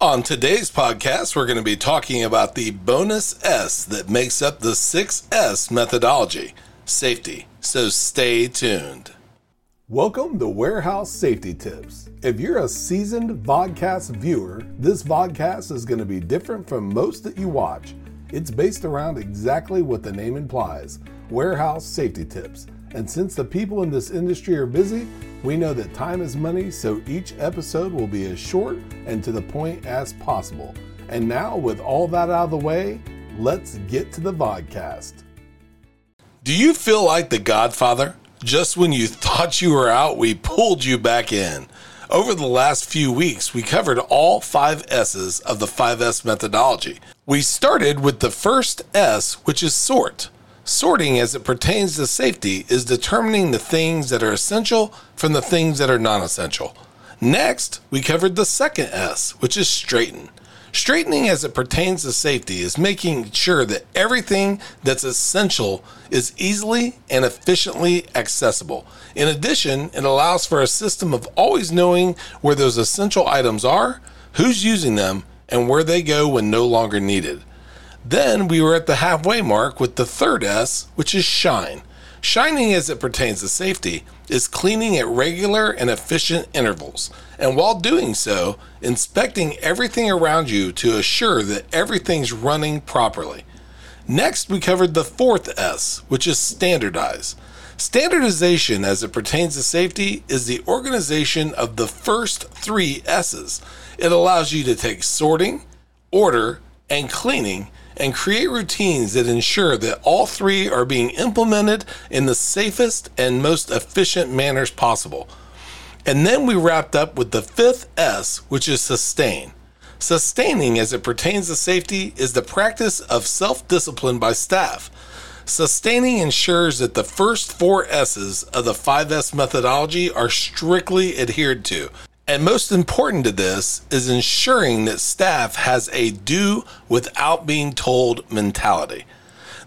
On today's podcast, we're going to be talking about the bonus S that makes up the 6S methodology safety. So stay tuned. Welcome to Warehouse Safety Tips. If you're a seasoned vodcast viewer, this vodcast is going to be different from most that you watch. It's based around exactly what the name implies warehouse safety tips. And since the people in this industry are busy, we know that time is money, so each episode will be as short and to the point as possible. And now, with all that out of the way, let's get to the vodcast. Do you feel like the Godfather? Just when you thought you were out, we pulled you back in. Over the last few weeks, we covered all five S's of the 5S methodology. We started with the first S, which is sort. Sorting, as it pertains to safety, is determining the things that are essential from the things that are non essential. Next, we covered the second S, which is straighten. Straightening, as it pertains to safety, is making sure that everything that's essential is easily and efficiently accessible. In addition, it allows for a system of always knowing where those essential items are, who's using them, and where they go when no longer needed. Then we were at the halfway mark with the third S, which is shine. Shining, as it pertains to safety, is cleaning at regular and efficient intervals, and while doing so, inspecting everything around you to assure that everything's running properly. Next, we covered the fourth S, which is standardize. Standardization, as it pertains to safety, is the organization of the first three S's. It allows you to take sorting, order, and cleaning and create routines that ensure that all three are being implemented in the safest and most efficient manners possible. And then we wrapped up with the fifth S, which is sustain. Sustaining, as it pertains to safety, is the practice of self discipline by staff. Sustaining ensures that the first four S's of the 5S methodology are strictly adhered to, and most important to this is ensuring that staff has a do without being told mentality.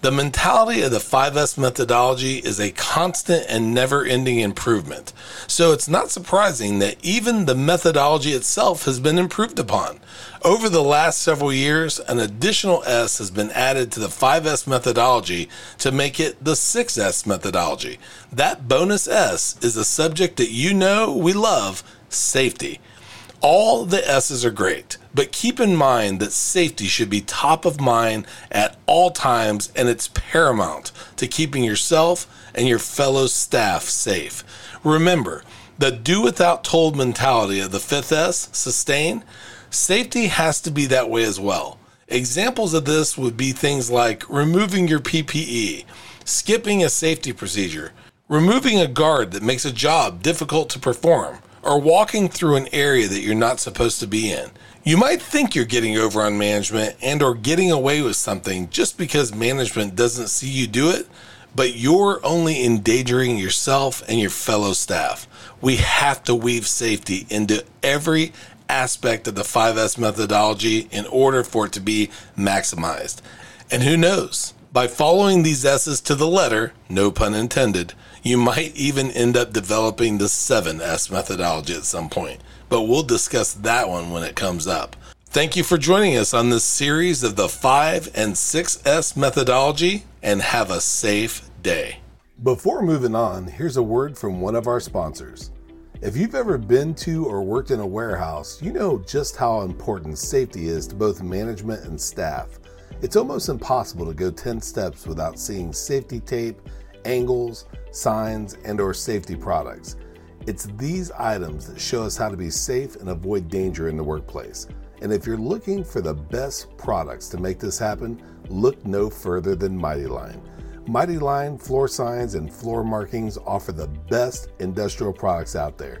The mentality of the 5S methodology is a constant and never ending improvement. So it's not surprising that even the methodology itself has been improved upon. Over the last several years, an additional S has been added to the 5S methodology to make it the 6S methodology. That bonus S is a subject that you know we love safety. All the S's are great, but keep in mind that safety should be top of mind at all times and it's paramount to keeping yourself and your fellow staff safe. Remember, the do without told mentality of the fifth S, sustain, safety has to be that way as well. Examples of this would be things like removing your PPE, skipping a safety procedure, removing a guard that makes a job difficult to perform or walking through an area that you're not supposed to be in. You might think you're getting over on management and or getting away with something just because management doesn't see you do it, but you're only endangering yourself and your fellow staff. We have to weave safety into every aspect of the 5S methodology in order for it to be maximized. And who knows, by following these S's to the letter, no pun intended, you might even end up developing the 7S methodology at some point, but we'll discuss that one when it comes up. Thank you for joining us on this series of the 5 and 6S methodology, and have a safe day. Before moving on, here's a word from one of our sponsors. If you've ever been to or worked in a warehouse, you know just how important safety is to both management and staff. It's almost impossible to go 10 steps without seeing safety tape, angles, signs, and or safety products. It's these items that show us how to be safe and avoid danger in the workplace. And if you're looking for the best products to make this happen, look no further than Mighty Line. Mighty Line floor signs and floor markings offer the best industrial products out there.